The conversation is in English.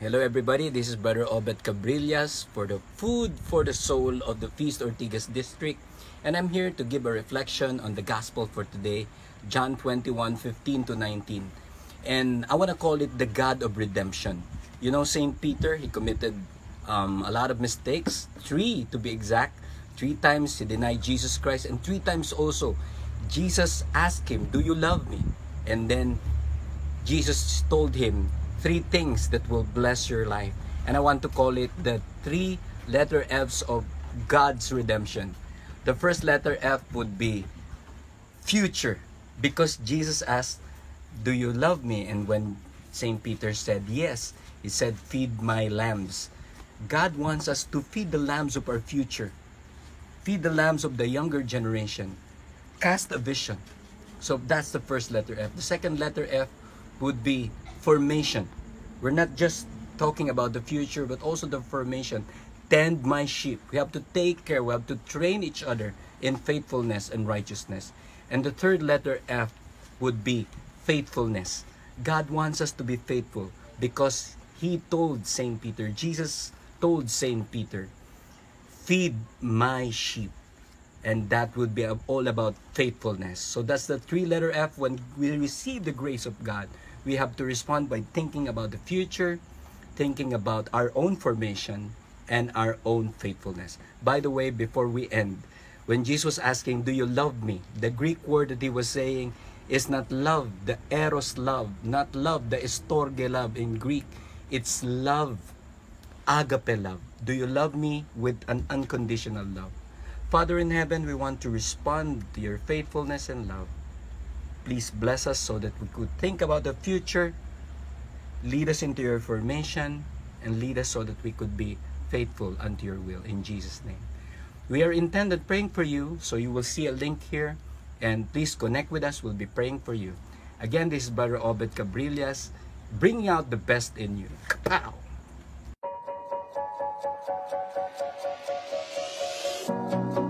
Hello everybody, this is Brother Obet Cabrillas for the Food for the Soul of the Feast Ortigas District and I'm here to give a reflection on the Gospel for today, John 21, 15 to 19. And I want to call it the God of Redemption. You know, St. Peter, he committed um, a lot of mistakes, three to be exact. Three times he denied Jesus Christ and three times also Jesus asked him, do you love me? And then Jesus told him, three things that will bless your life. And I want to call it the three letter F's of God's redemption. The first letter F would be future because Jesus asked, Do you love me? And when St. Peter said yes, he said, Feed my lambs. God wants us to feed the lambs of our future, feed the lambs of the younger generation, cast a vision. So that's the first letter F. The second letter F would be formation. We're not just talking about the future, but also the formation. Tend my sheep. We have to take care. We have to train each other in faithfulness and righteousness. And the third letter F would be faithfulness. God wants us to be faithful because He told St. Peter, Jesus told St. Peter, feed my sheep. And that would be all about faithfulness. So that's the three letter F when we receive the grace of God we have to respond by thinking about the future, thinking about our own formation, and our own faithfulness. By the way, before we end, when Jesus was asking, Do you love me? The Greek word that he was saying is not love, the eros love, not love, the estorge love in Greek. It's love, agape love. Do you love me with an unconditional love? Father in heaven, we want to respond to your faithfulness and love. Please bless us so that we could think about the future. Lead us into your formation and lead us so that we could be faithful unto your will. In Jesus' name. We are intended praying for you, so you will see a link here. And please connect with us. We'll be praying for you. Again, this is Brother Obed Cabrillas, bringing out the best in you. Kapow! Thank you.